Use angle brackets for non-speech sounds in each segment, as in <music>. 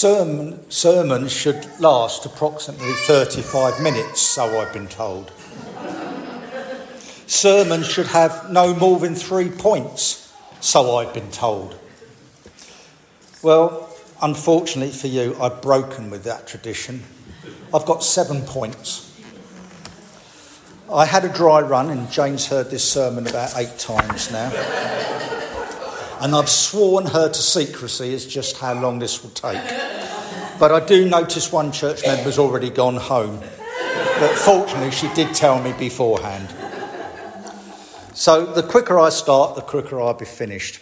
sermon, sermons should last approximately 35 minutes, so I've been told. sermons should have no more than three points, so I've been told. Well, unfortunately for you, I've broken with that tradition. I've got seven points. I had a dry run, and Jane's heard this sermon about eight times now. And I've sworn her to secrecy as just how long this will take. But I do notice one church member's already gone home. But fortunately, she did tell me beforehand. So the quicker I start, the quicker I'll be finished.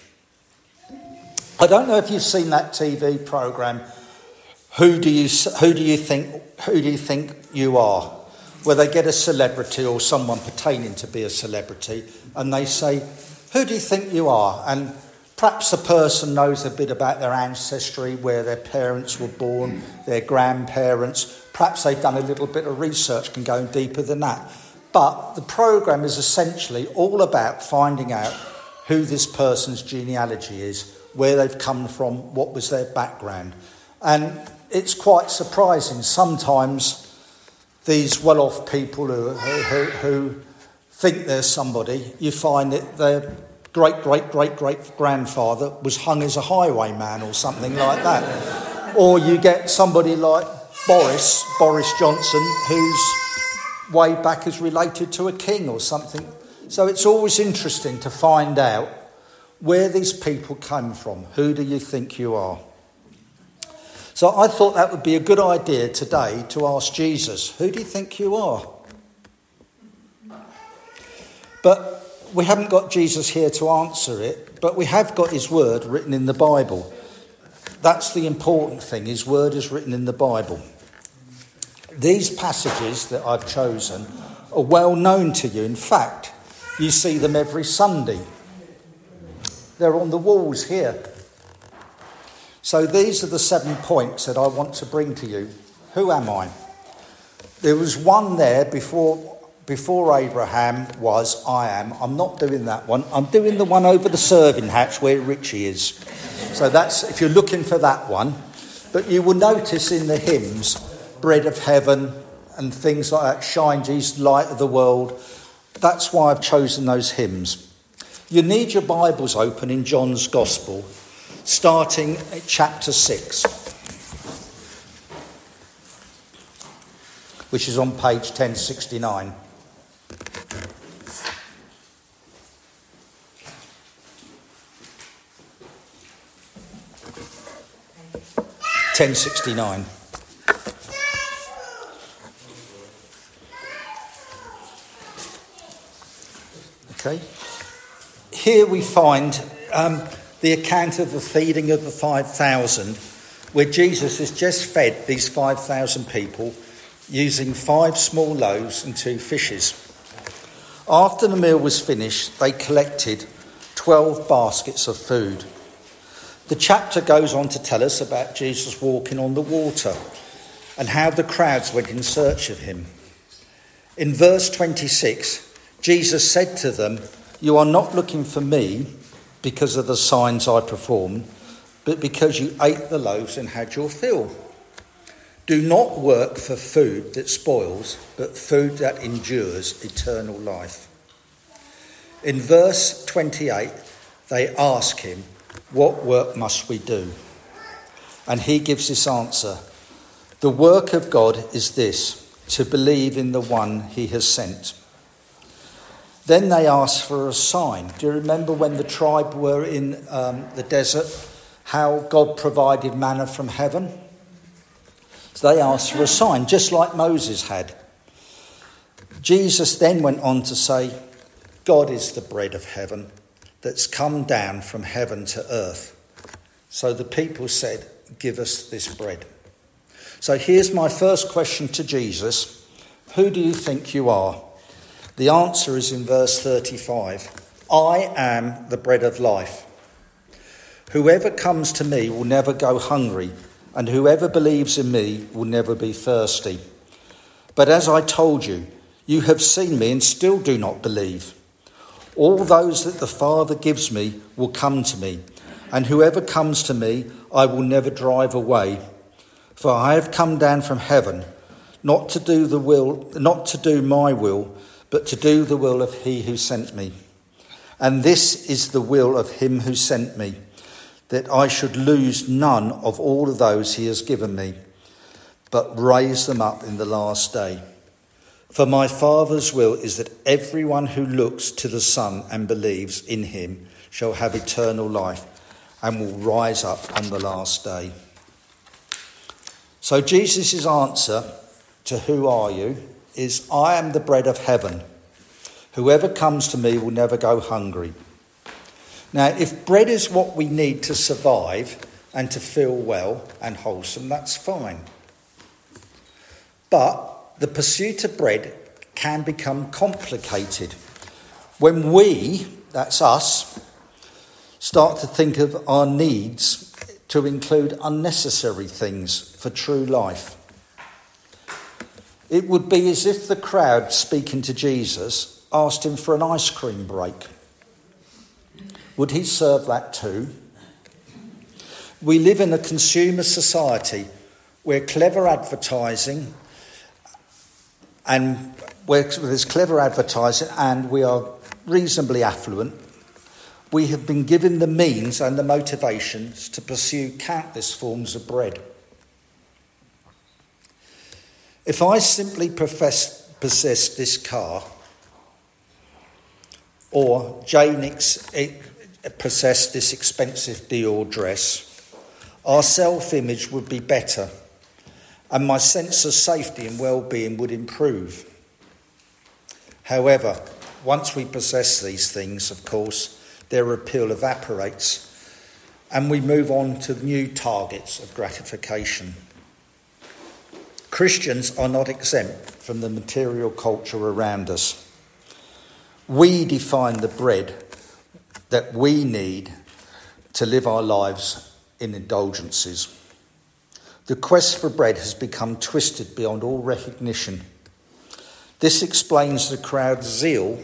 I don't know if you've seen that TV program. Who do you who do you think who do you think you are? where they get a celebrity or someone pertaining to be a celebrity and they say, Who do you think you are? And perhaps the person knows a bit about their ancestry, where their parents were born, their grandparents. Perhaps they've done a little bit of research and going deeper than that. But the program is essentially all about finding out who this person's genealogy is, where they've come from, what was their background. And it's quite surprising. Sometimes these well off people who, who, who think they're somebody, you find that their great great great great grandfather was hung as a highwayman or something like that. or you get somebody like Boris, Boris Johnson, whose way back is related to a king or something. So it's always interesting to find out where these people came from. Who do you think you are? So I thought that would be a good idea today to ask Jesus, Who do you think you are? But we haven't got Jesus here to answer it, but we have got his word written in the Bible. That's the important thing. His word is written in the Bible. These passages that I've chosen are well known to you. In fact, you see them every Sunday. They're on the walls here. So these are the seven points that I want to bring to you. Who am I? There was one there before, before Abraham was I am. I'm not doing that one. I'm doing the one over the serving hatch where Richie is. So that's if you're looking for that one. But you will notice in the hymns, bread of heaven and things like that, shine Jesus, light of the world. That's why I've chosen those hymns. You need your Bibles open in John's Gospel starting at chapter 6, which is on page 1069. Ten sixty nine. Okay. Here we find um, the account of the feeding of the 5,000, where Jesus has just fed these 5,000 people using five small loaves and two fishes. After the meal was finished, they collected 12 baskets of food. The chapter goes on to tell us about Jesus walking on the water and how the crowds went in search of him. In verse 26, Jesus said to them, You are not looking for me because of the signs I performed, but because you ate the loaves and had your fill. Do not work for food that spoils, but food that endures eternal life. In verse 28, they ask him, What work must we do? And he gives this answer The work of God is this, to believe in the one he has sent. Then they ask for a sign. Do you remember when the tribe were in um, the desert, how God provided manna from heaven? So they asked for a sign, just like Moses had. Jesus then went on to say, God is the bread of heaven that's come down from heaven to earth. So the people said, Give us this bread. So here's my first question to Jesus Who do you think you are? The answer is in verse 35 I am the bread of life. Whoever comes to me will never go hungry, and whoever believes in me will never be thirsty. But as I told you, you have seen me and still do not believe. All those that the Father gives me will come to me, and whoever comes to me, I will never drive away. For I have come down from heaven not to do the will not to do my will, but to do the will of he who sent me. And this is the will of him who sent me, that I should lose none of all of those he has given me, but raise them up in the last day. For my Father's will is that everyone who looks to the Son and believes in him shall have eternal life and will rise up on the last day. So, Jesus' answer to who are you is I am the bread of heaven. Whoever comes to me will never go hungry. Now, if bread is what we need to survive and to feel well and wholesome, that's fine. But the pursuit of bread can become complicated when we, that's us, start to think of our needs to include unnecessary things for true life. It would be as if the crowd speaking to Jesus asked him for an ice cream break. Would he serve that too? We live in a consumer society where clever advertising and where there's clever advertising and we are reasonably affluent we have been given the means and the motivations to pursue countless forms of bread. If I simply profess, possess this car, or Jane possessed this expensive Dior dress, our self image would be better, and my sense of safety and well being would improve. However, once we possess these things, of course, their appeal evaporates, and we move on to new targets of gratification. Christians are not exempt from the material culture around us. We define the bread that we need to live our lives in indulgences. The quest for bread has become twisted beyond all recognition. This explains the crowd's zeal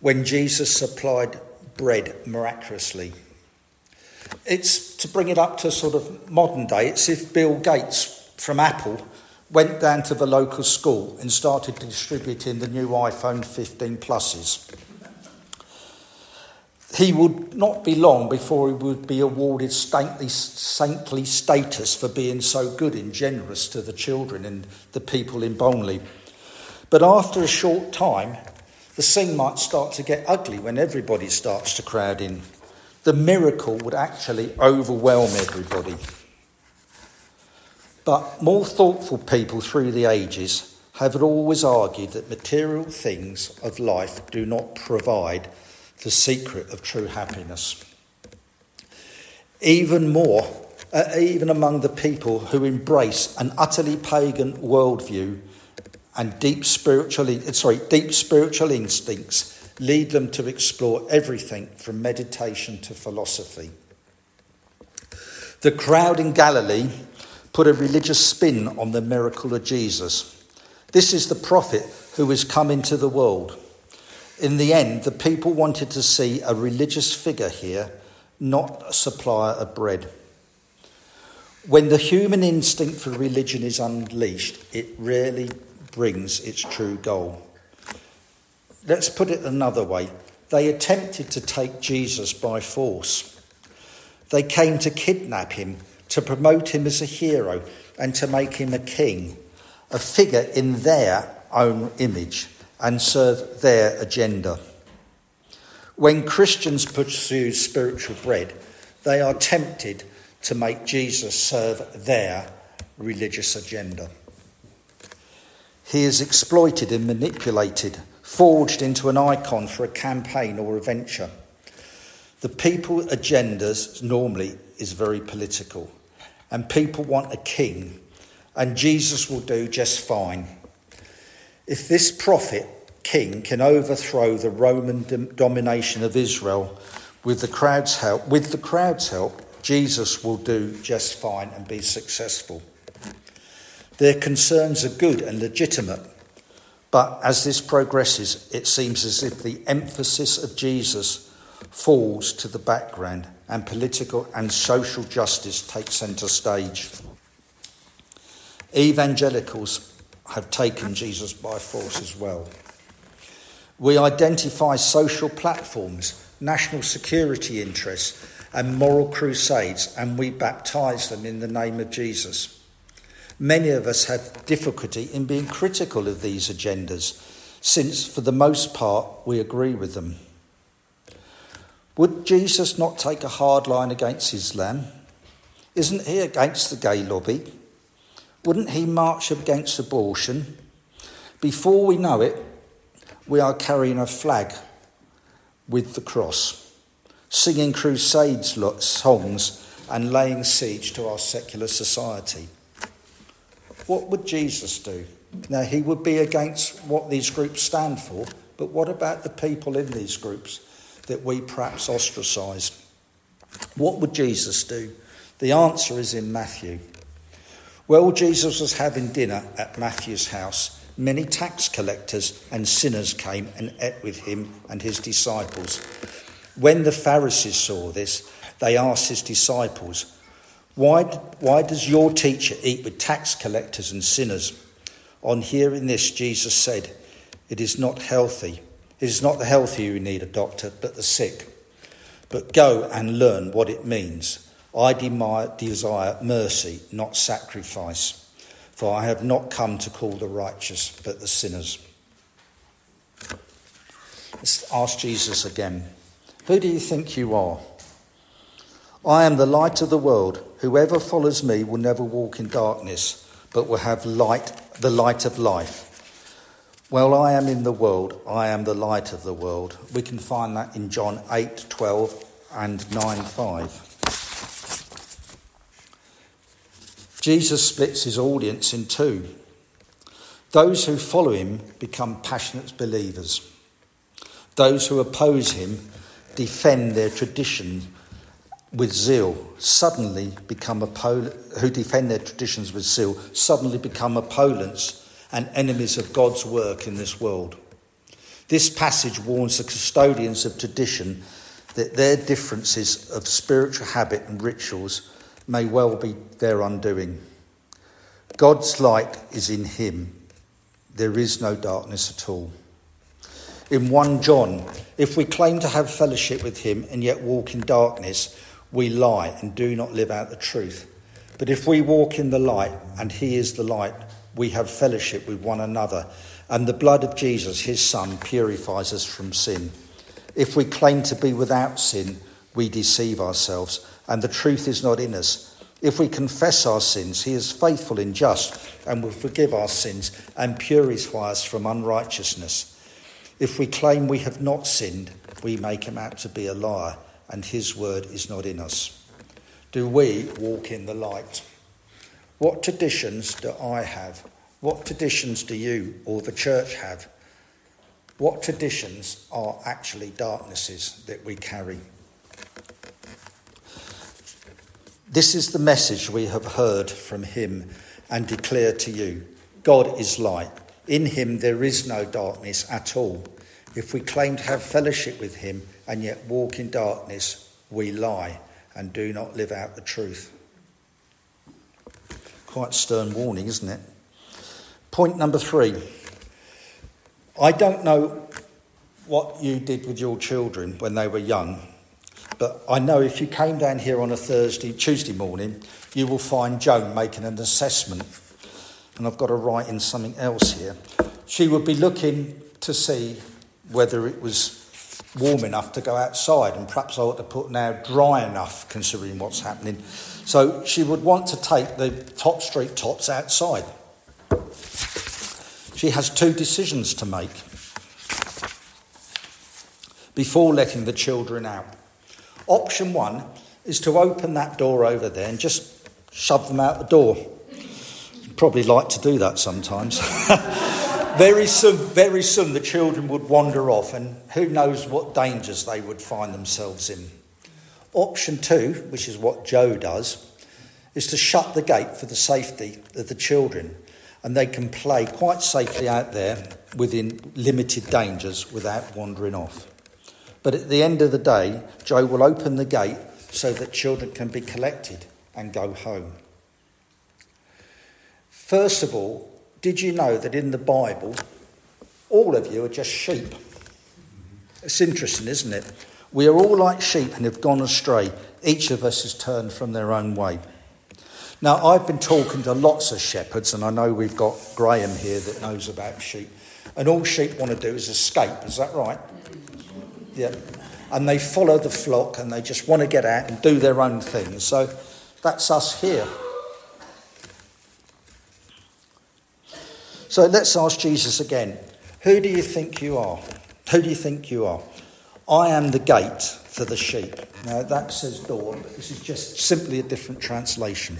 when Jesus supplied bread miraculously. It's to bring it up to sort of modern day, it's if Bill Gates from Apple went down to the local school and started distributing the new iPhone 15 pluses. He would not be long before he would be awarded saintly, saintly status for being so good and generous to the children and the people in Bolney. But after a short time, the scene might start to get ugly when everybody starts to crowd in. The miracle would actually overwhelm everybody. But more thoughtful people through the ages have always argued that material things of life do not provide the secret of true happiness. Even more, uh, even among the people who embrace an utterly pagan worldview and deep spiritual, sorry, deep spiritual instincts lead them to explore everything from meditation to philosophy. The crowd in Galilee put a religious spin on the miracle of Jesus. This is the prophet who has come into the world. In the end, the people wanted to see a religious figure here, not a supplier of bread. When the human instinct for religion is unleashed, it rarely brings its true goal. Let's put it another way they attempted to take Jesus by force. They came to kidnap him, to promote him as a hero, and to make him a king, a figure in their own image, and serve their agenda. When Christians pursue spiritual bread, they are tempted to make Jesus serve their religious agenda. He is exploited and manipulated, forged into an icon for a campaign or a venture. The people agendas normally is very political, and people want a king, and Jesus will do just fine. If this prophet king can overthrow the Roman domination of Israel with the crowd's help, with the crowd's help, Jesus will do just fine and be successful. Their concerns are good and legitimate, but as this progresses, it seems as if the emphasis of Jesus falls to the background and political and social justice takes centre stage. Evangelicals have taken Jesus by force as well. We identify social platforms, national security interests, and moral crusades, and we baptize them in the name of Jesus. Many of us have difficulty in being critical of these agendas, since for the most part we agree with them. Would Jesus not take a hard line against Islam? Isn't he against the gay lobby? Wouldn't he march against abortion? Before we know it, we are carrying a flag with the cross, singing crusades songs, and laying siege to our secular society. What would Jesus do? Now, he would be against what these groups stand for, but what about the people in these groups that we perhaps ostracise? What would Jesus do? The answer is in Matthew. While Jesus was having dinner at Matthew's house, many tax collectors and sinners came and ate with him and his disciples. When the Pharisees saw this, they asked his disciples, why, why does your teacher eat with tax collectors and sinners? On hearing this, Jesus said, It is not healthy. It is not the healthy who need a doctor, but the sick. But go and learn what it means I desire mercy, not sacrifice, for I have not come to call the righteous, but the sinners. Let's ask Jesus again Who do you think you are? I am the light of the world. Whoever follows me will never walk in darkness, but will have light, the light of life. Well, I am in the world, I am the light of the world. We can find that in John 8 12 and 9 5. Jesus splits his audience in two. Those who follow him become passionate believers. Those who oppose him defend their tradition with zeal, suddenly become oppo- who defend their traditions with zeal, suddenly become opponents and enemies of God's work in this world. This passage warns the custodians of tradition that their differences of spiritual habit and rituals may well be their undoing. God's light is in him. There is no darkness at all. In 1 John, if we claim to have fellowship with him and yet walk in darkness, we lie and do not live out the truth. But if we walk in the light and he is the light, we have fellowship with one another, and the blood of Jesus, his Son, purifies us from sin. If we claim to be without sin, we deceive ourselves and the truth is not in us. If we confess our sins, he is faithful and just and will forgive our sins and purify us from unrighteousness. If we claim we have not sinned, we make him out to be a liar, and his word is not in us. Do we walk in the light? What traditions do I have? What traditions do you or the church have? What traditions are actually darknesses that we carry? This is the message we have heard from him and declare to you God is light. In him there is no darkness at all. If we claim to have fellowship with him and yet walk in darkness, we lie and do not live out the truth. Quite stern warning, isn't it? Point number three. I don't know what you did with your children when they were young, but I know if you came down here on a Thursday, Tuesday morning, you will find Joan making an assessment. And I've got to write in something else here. She would be looking to see whether it was warm enough to go outside, and perhaps I ought to put now dry enough considering what's happening. So she would want to take the top street tops outside. She has two decisions to make before letting the children out. Option one is to open that door over there and just shove them out the door. You'd probably like to do that sometimes. <laughs> very soon, very soon, the children would wander off, and who knows what dangers they would find themselves in. Option two, which is what Joe does, is to shut the gate for the safety of the children, and they can play quite safely out there within limited dangers without wandering off. But at the end of the day, Joe will open the gate so that children can be collected and go home. First of all, did you know that in the Bible, all of you are just sheep? It's interesting, isn't it? We are all like sheep and have gone astray. Each of us has turned from their own way. Now, I've been talking to lots of shepherds, and I know we've got Graham here that knows about sheep. And all sheep want to do is escape, is that right? Yeah. And they follow the flock and they just want to get out and do their own thing. So that's us here. So let's ask Jesus again Who do you think you are? Who do you think you are? I am the gate for the sheep. Now that says door, but this is just simply a different translation.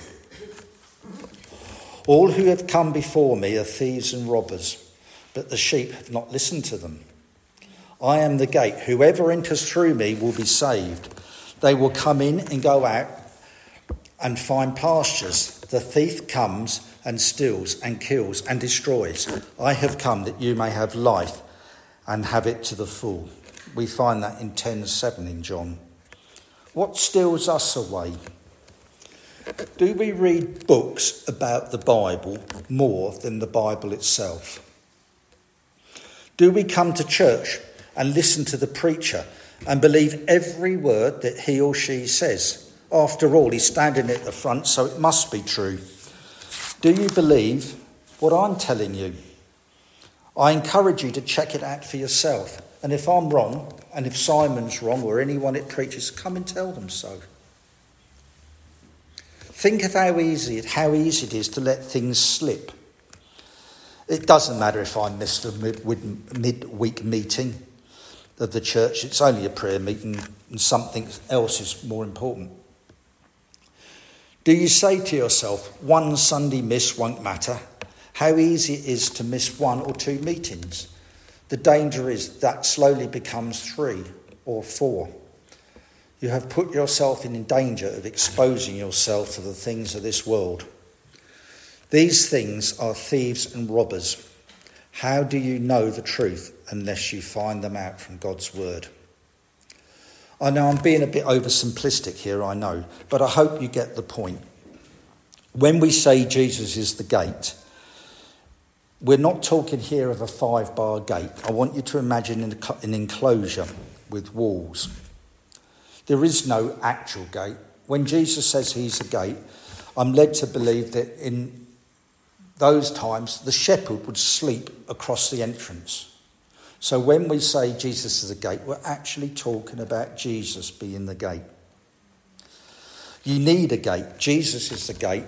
All who have come before me are thieves and robbers, but the sheep have not listened to them. I am the gate. Whoever enters through me will be saved. They will come in and go out and find pastures. The thief comes and steals and kills and destroys. I have come that you may have life and have it to the full. We find that in 10:7 in John. What steals us away? Do we read books about the Bible more than the Bible itself? Do we come to church and listen to the preacher and believe every word that he or she says? After all, he's standing at the front, so it must be true. Do you believe what I'm telling you? I encourage you to check it out for yourself. And if I'm wrong, and if Simon's wrong, or anyone it preaches, come and tell them so. Think of how easy it, how easy it is to let things slip. It doesn't matter if I miss the mid- midweek meeting of the church. It's only a prayer meeting, and something else is more important. Do you say to yourself, one Sunday miss won't matter? How easy it is to miss one or two meetings. The danger is that slowly becomes three or four. You have put yourself in danger of exposing yourself to the things of this world. These things are thieves and robbers. How do you know the truth unless you find them out from God's word? I know I'm being a bit oversimplistic here, I know, but I hope you get the point. When we say Jesus is the gate, we're not talking here of a five bar gate. I want you to imagine an enclosure with walls. There is no actual gate. When Jesus says he's a gate, I'm led to believe that in those times the shepherd would sleep across the entrance. So when we say Jesus is a gate, we're actually talking about Jesus being the gate. You need a gate. Jesus is the gate.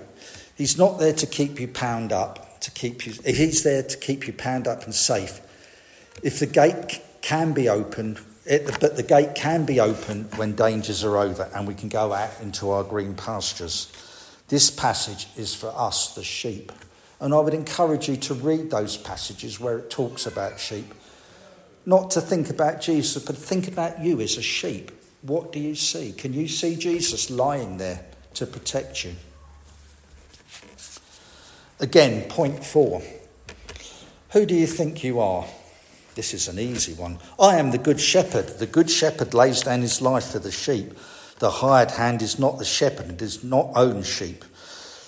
He's not there to keep you pound up, to keep you he's there to keep you pound up and safe. If the gate can be opened, it, but the gate can be opened when dangers are over and we can go out into our green pastures. This passage is for us, the sheep. And I would encourage you to read those passages where it talks about sheep not to think about Jesus, but think about you as a sheep. What do you see? Can you see Jesus lying there to protect you? Again, point four. Who do you think you are? This is an easy one. I am the good shepherd. The good shepherd lays down his life for the sheep. The hired hand is not the shepherd, it does not own sheep.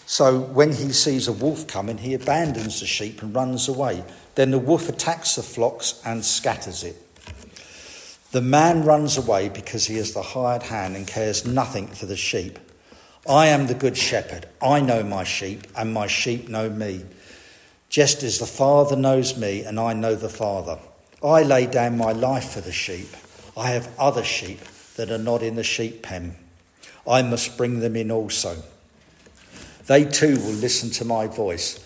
So when he sees a wolf coming, he abandons the sheep and runs away. Then the wolf attacks the flocks and scatters it. The man runs away because he is the hired hand and cares nothing for the sheep. I am the good shepherd. I know my sheep, and my sheep know me. Just as the Father knows me, and I know the Father. I lay down my life for the sheep. I have other sheep that are not in the sheep pen. I must bring them in also. They too will listen to my voice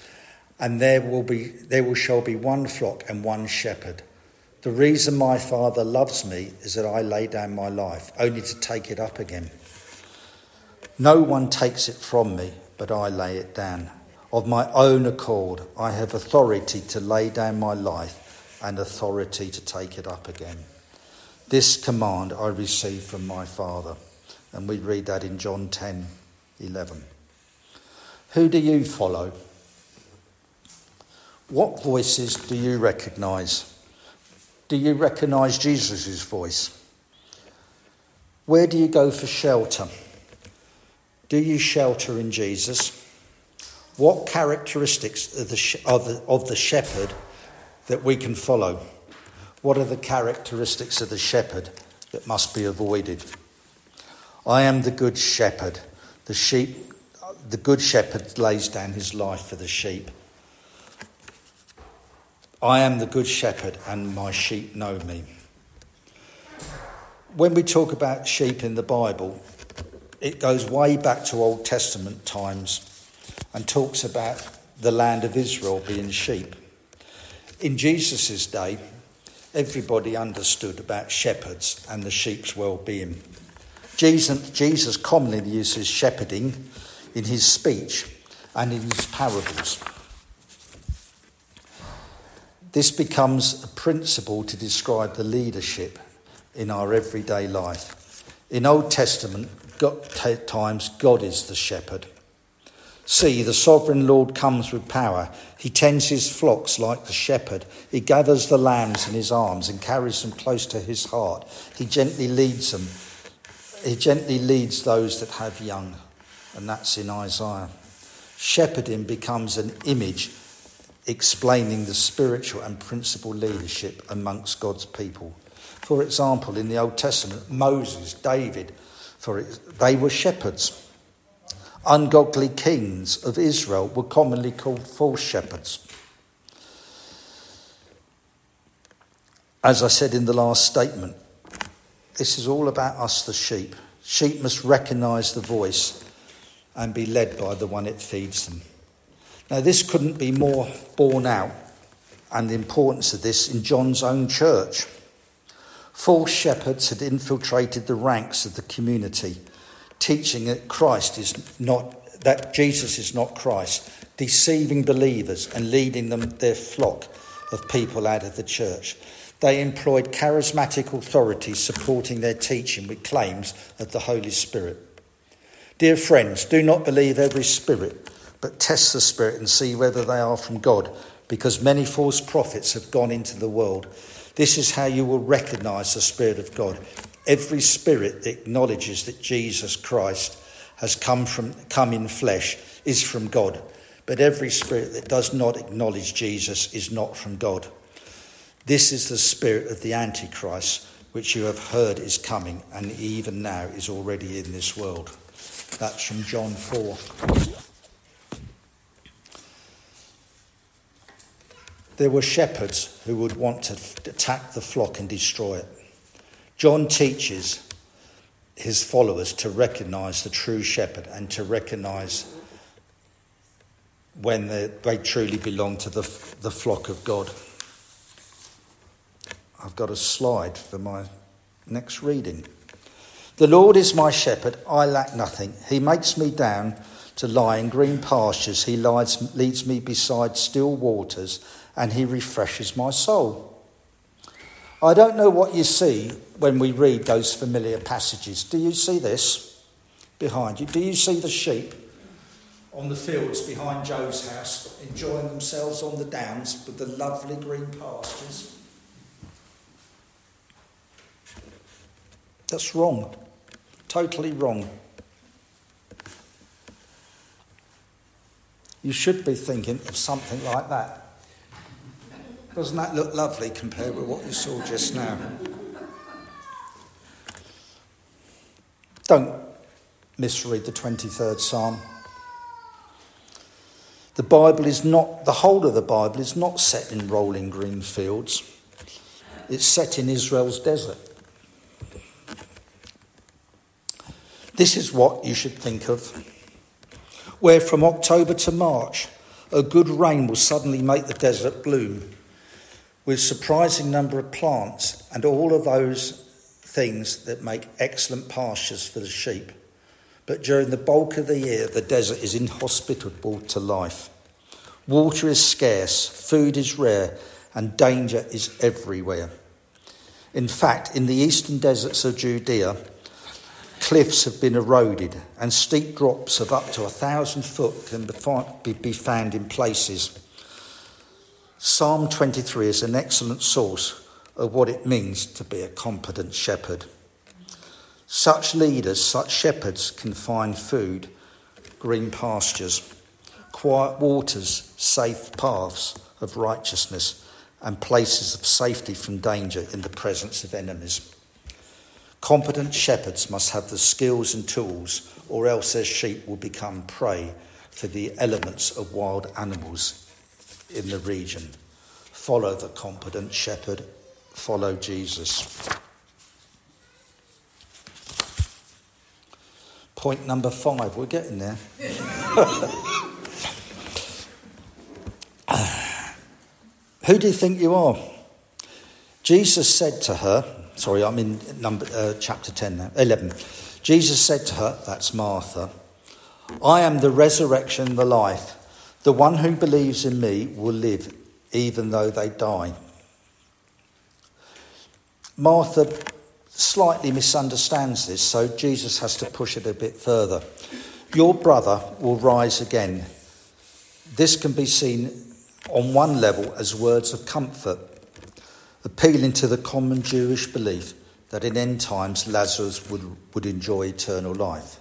and there will be there will shall be one flock and one shepherd. The reason my Father loves me is that I lay down my life, only to take it up again. No one takes it from me, but I lay it down. Of my own accord, I have authority to lay down my life and authority to take it up again. This command I received from my Father. And we read that in John 10 11. Who do you follow? What voices do you recognize? Do you recognize Jesus' voice? Where do you go for shelter? Do you shelter in Jesus? What characteristics of the, of the, of the shepherd that we can follow? What are the characteristics of the shepherd that must be avoided? I am the good shepherd. The sheep, the good shepherd lays down his life for the sheep. I am the good shepherd, and my sheep know me. When we talk about sheep in the Bible, it goes way back to Old Testament times and talks about the land of Israel being sheep. In Jesus' day, everybody understood about shepherds and the sheep's well being. Jesus, Jesus commonly uses shepherding in his speech and in his parables. This becomes a principle to describe the leadership in our everyday life. In Old Testament God, times, God is the shepherd. See, the sovereign Lord comes with power. He tends his flocks like the shepherd. He gathers the lambs in his arms and carries them close to his heart. He gently leads them. He gently leads those that have young. And that's in Isaiah. Shepherding becomes an image explaining the spiritual and principal leadership amongst God's people. For example, in the Old Testament, Moses, David, for they were shepherds. Ungodly kings of Israel were commonly called false shepherds. As I said in the last statement, this is all about us, the sheep. Sheep must recognize the voice and be led by the one it feeds them. Now, this couldn't be more borne out, and the importance of this in John's own church. False shepherds had infiltrated the ranks of the community, teaching that Christ is not, that Jesus is not Christ, deceiving believers and leading them their flock of people out of the church. They employed charismatic authorities supporting their teaching with claims of the Holy Spirit. Dear friends, do not believe every spirit but test the Spirit and see whether they are from God, because many false prophets have gone into the world. This is how you will recognize the Spirit of God. Every spirit that acknowledges that Jesus Christ has come, from, come in flesh is from God, but every spirit that does not acknowledge Jesus is not from God. This is the spirit of the Antichrist, which you have heard is coming, and even now is already in this world. That's from John 4. There were shepherds who would want to attack the flock and destroy it. John teaches his followers to recognize the true shepherd and to recognize when they, they truly belong to the, the flock of God. I've got a slide for my next reading. The Lord is my shepherd, I lack nothing. He makes me down to lie in green pastures, He lies, leads me beside still waters and he refreshes my soul. I don't know what you see when we read those familiar passages. Do you see this behind you? Do you see the sheep on the fields behind Joe's house enjoying themselves on the downs with the lovely green pastures? That's wrong. Totally wrong. You should be thinking of something like that. Doesn't that look lovely compared with what you saw just now? Don't misread the 23rd Psalm. The Bible is not, the whole of the Bible is not set in rolling green fields. It's set in Israel's desert. This is what you should think of. Where from October to March, a good rain will suddenly make the desert bloom with surprising number of plants and all of those things that make excellent pastures for the sheep. But during the bulk of the year, the desert is inhospitable to life. Water is scarce, food is rare, and danger is everywhere. In fact, in the eastern deserts of Judea, cliffs have been eroded, and steep drops of up to a thousand foot can be found in places Psalm 23 is an excellent source of what it means to be a competent shepherd. Such leaders, such shepherds, can find food, green pastures, quiet waters, safe paths of righteousness, and places of safety from danger in the presence of enemies. Competent shepherds must have the skills and tools, or else their sheep will become prey for the elements of wild animals in the region. Follow the competent shepherd, follow Jesus. Point number five, we're getting there. <laughs> Who do you think you are? Jesus said to her, sorry, I'm in number, uh, chapter 10 now, 11. Jesus said to her, that's Martha, I am the resurrection the life. The one who believes in me will live even though they die. Martha slightly misunderstands this, so Jesus has to push it a bit further. Your brother will rise again. This can be seen on one level as words of comfort, appealing to the common Jewish belief that in end times Lazarus would, would enjoy eternal life.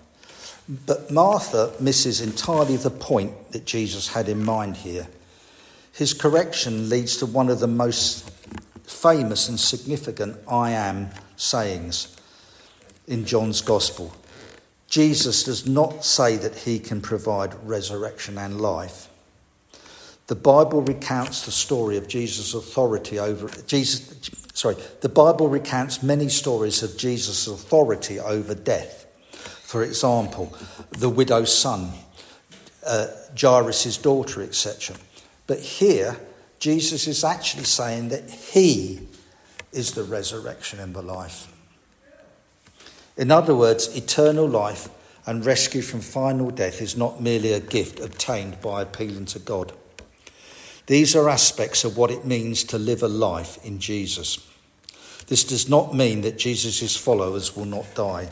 But Martha misses entirely the point that Jesus had in mind here. His correction leads to one of the most famous and significant I am sayings in John's Gospel. Jesus does not say that he can provide resurrection and life. The Bible recounts the story of Jesus' authority over Jesus. Sorry, the Bible recounts many stories of Jesus' authority over death. For example, the widow's son, uh, Jairus' daughter, etc. But here, Jesus is actually saying that he is the resurrection and the life. In other words, eternal life and rescue from final death is not merely a gift obtained by appealing to God. These are aspects of what it means to live a life in Jesus. This does not mean that Jesus' followers will not die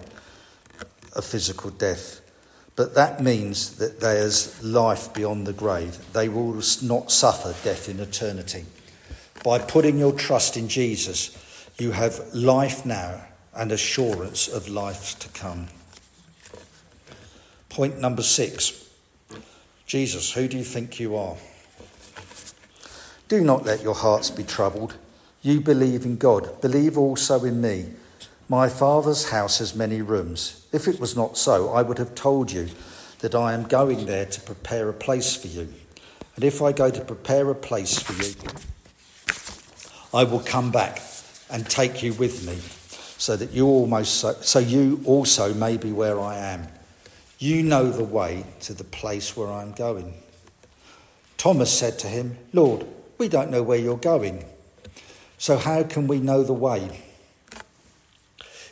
a physical death, but that means that there's life beyond the grave. They will not suffer death in eternity. By putting your trust in Jesus, you have life now and assurance of life to come. Point number six Jesus, who do you think you are? Do not let your hearts be troubled. You believe in God, believe also in me. My Father's house has many rooms. If it was not so, I would have told you that I am going there to prepare a place for you. And if I go to prepare a place for you, I will come back and take you with me, so that you almost so, so you also may be where I am. You know the way to the place where I am going. Thomas said to him, Lord, we don't know where you're going. So how can we know the way?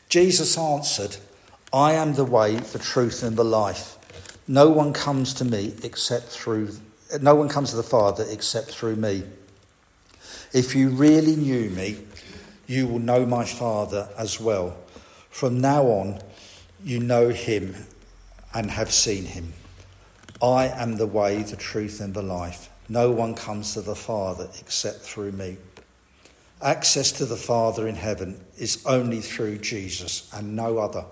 Jesus answered, I am the way, the truth, and the life. No one comes to me except through no one comes to the Father except through me. If you really knew me, you will know my Father as well. From now on, you know him and have seen him. I am the way, the truth, and the life. No one comes to the Father except through me. Access to the Father in heaven is only through Jesus and no other.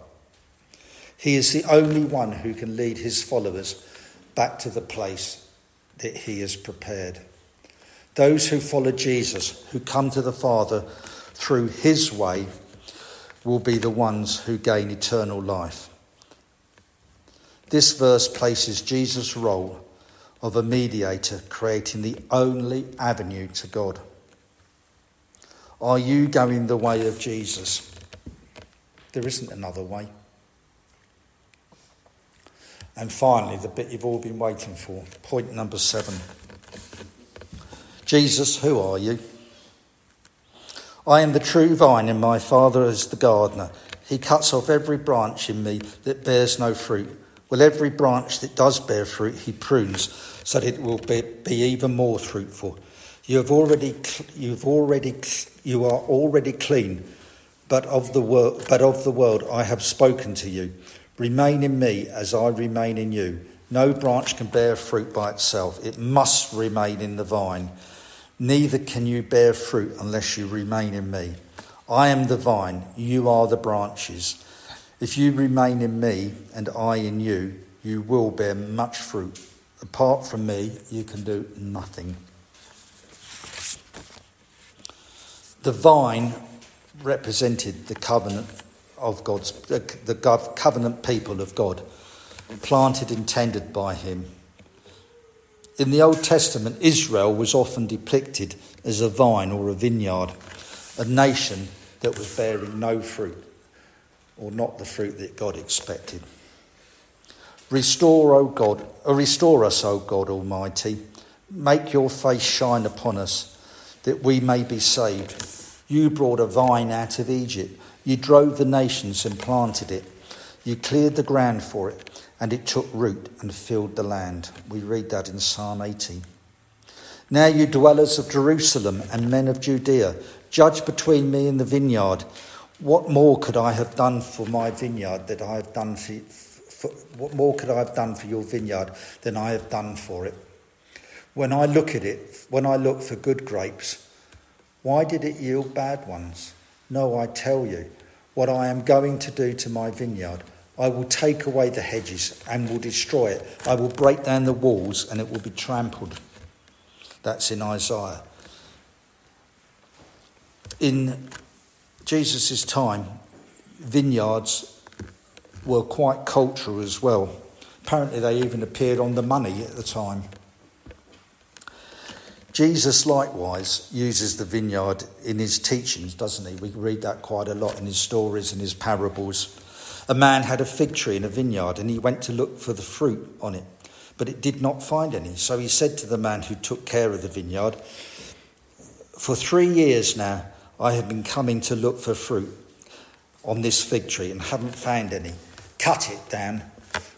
He is the only one who can lead his followers back to the place that he has prepared. Those who follow Jesus, who come to the Father through his way, will be the ones who gain eternal life. This verse places Jesus' role of a mediator, creating the only avenue to God. Are you going the way of Jesus? There isn't another way. And finally, the bit you've all been waiting for, point number seven. Jesus, who are you? I am the true vine, and my Father is the gardener. He cuts off every branch in me that bears no fruit. Well, every branch that does bear fruit, he prunes so that it will be, be even more fruitful. You have already, you've already, you are already clean, but of the world, but of the world I have spoken to you. Remain in me as I remain in you. No branch can bear fruit by itself; it must remain in the vine. Neither can you bear fruit unless you remain in me. I am the vine; you are the branches. If you remain in me and I in you, you will bear much fruit Apart from me, you can do nothing. The vine represented the covenant of God's, the, the covenant people of God, planted and tended by Him. In the Old Testament, Israel was often depicted as a vine or a vineyard, a nation that was bearing no fruit, or not the fruit that God expected. Restore, O God, or restore us, O God Almighty. Make your face shine upon us, that we may be saved. You brought a vine out of Egypt. You drove the nations and planted it. You cleared the ground for it, and it took root and filled the land. We read that in Psalm 18. Now, you dwellers of Jerusalem and men of Judea, judge between me and the vineyard. What more could I have done for my vineyard that I have done for, for, what more could I have done for your vineyard than I have done for it? When I look at it, when I look for good grapes, why did it yield bad ones? No, I tell you, what I am going to do to my vineyard, I will take away the hedges and will destroy it. I will break down the walls and it will be trampled. That's in Isaiah. In Jesus' time, vineyards were quite cultural as well. Apparently, they even appeared on the money at the time. Jesus likewise uses the vineyard in his teachings, doesn't he? We read that quite a lot in his stories and his parables. A man had a fig tree in a vineyard and he went to look for the fruit on it, but it did not find any. So he said to the man who took care of the vineyard, For three years now I have been coming to look for fruit on this fig tree and haven't found any cut it down.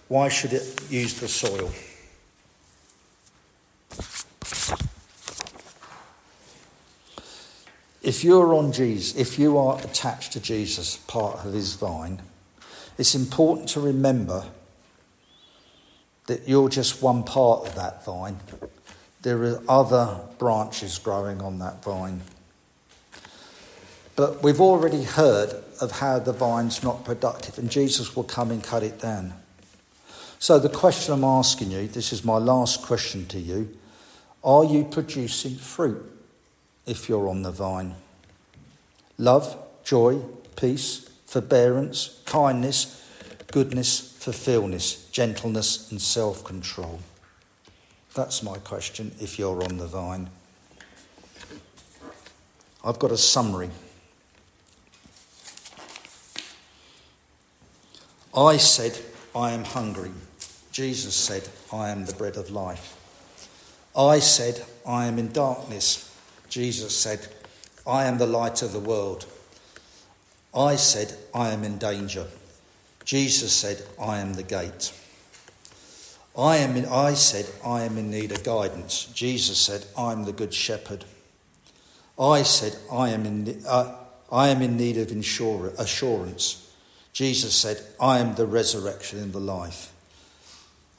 Why should it use the soil? If you're on Jesus, if you are attached to Jesus, part of his vine, it's important to remember that you're just one part of that vine. There are other branches growing on that vine. But we've already heard of how the vine's not productive, and Jesus will come and cut it down. So, the question I'm asking you this is my last question to you are you producing fruit if you're on the vine? Love, joy, peace, forbearance, kindness, goodness, fulfillment, gentleness, and self control. That's my question if you're on the vine. I've got a summary. I said, I am hungry. Jesus said, I am the bread of life. I said, I am in darkness. Jesus said, I am the light of the world. I said, I am in danger. Jesus said, I am the gate. I, am in, I said, I am in need of guidance. Jesus said, I am the good shepherd. I said, I am in, uh, I am in need of assurance. Jesus said, I am the resurrection and the life.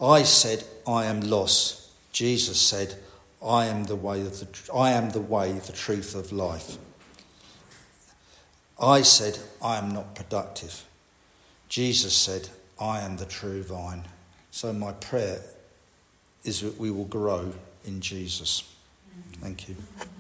I said, I am lost. Jesus said, I am the way of the, I am the way, the truth of life. I said, I am not productive. Jesus said, I am the true vine. So my prayer is that we will grow in Jesus. Thank you.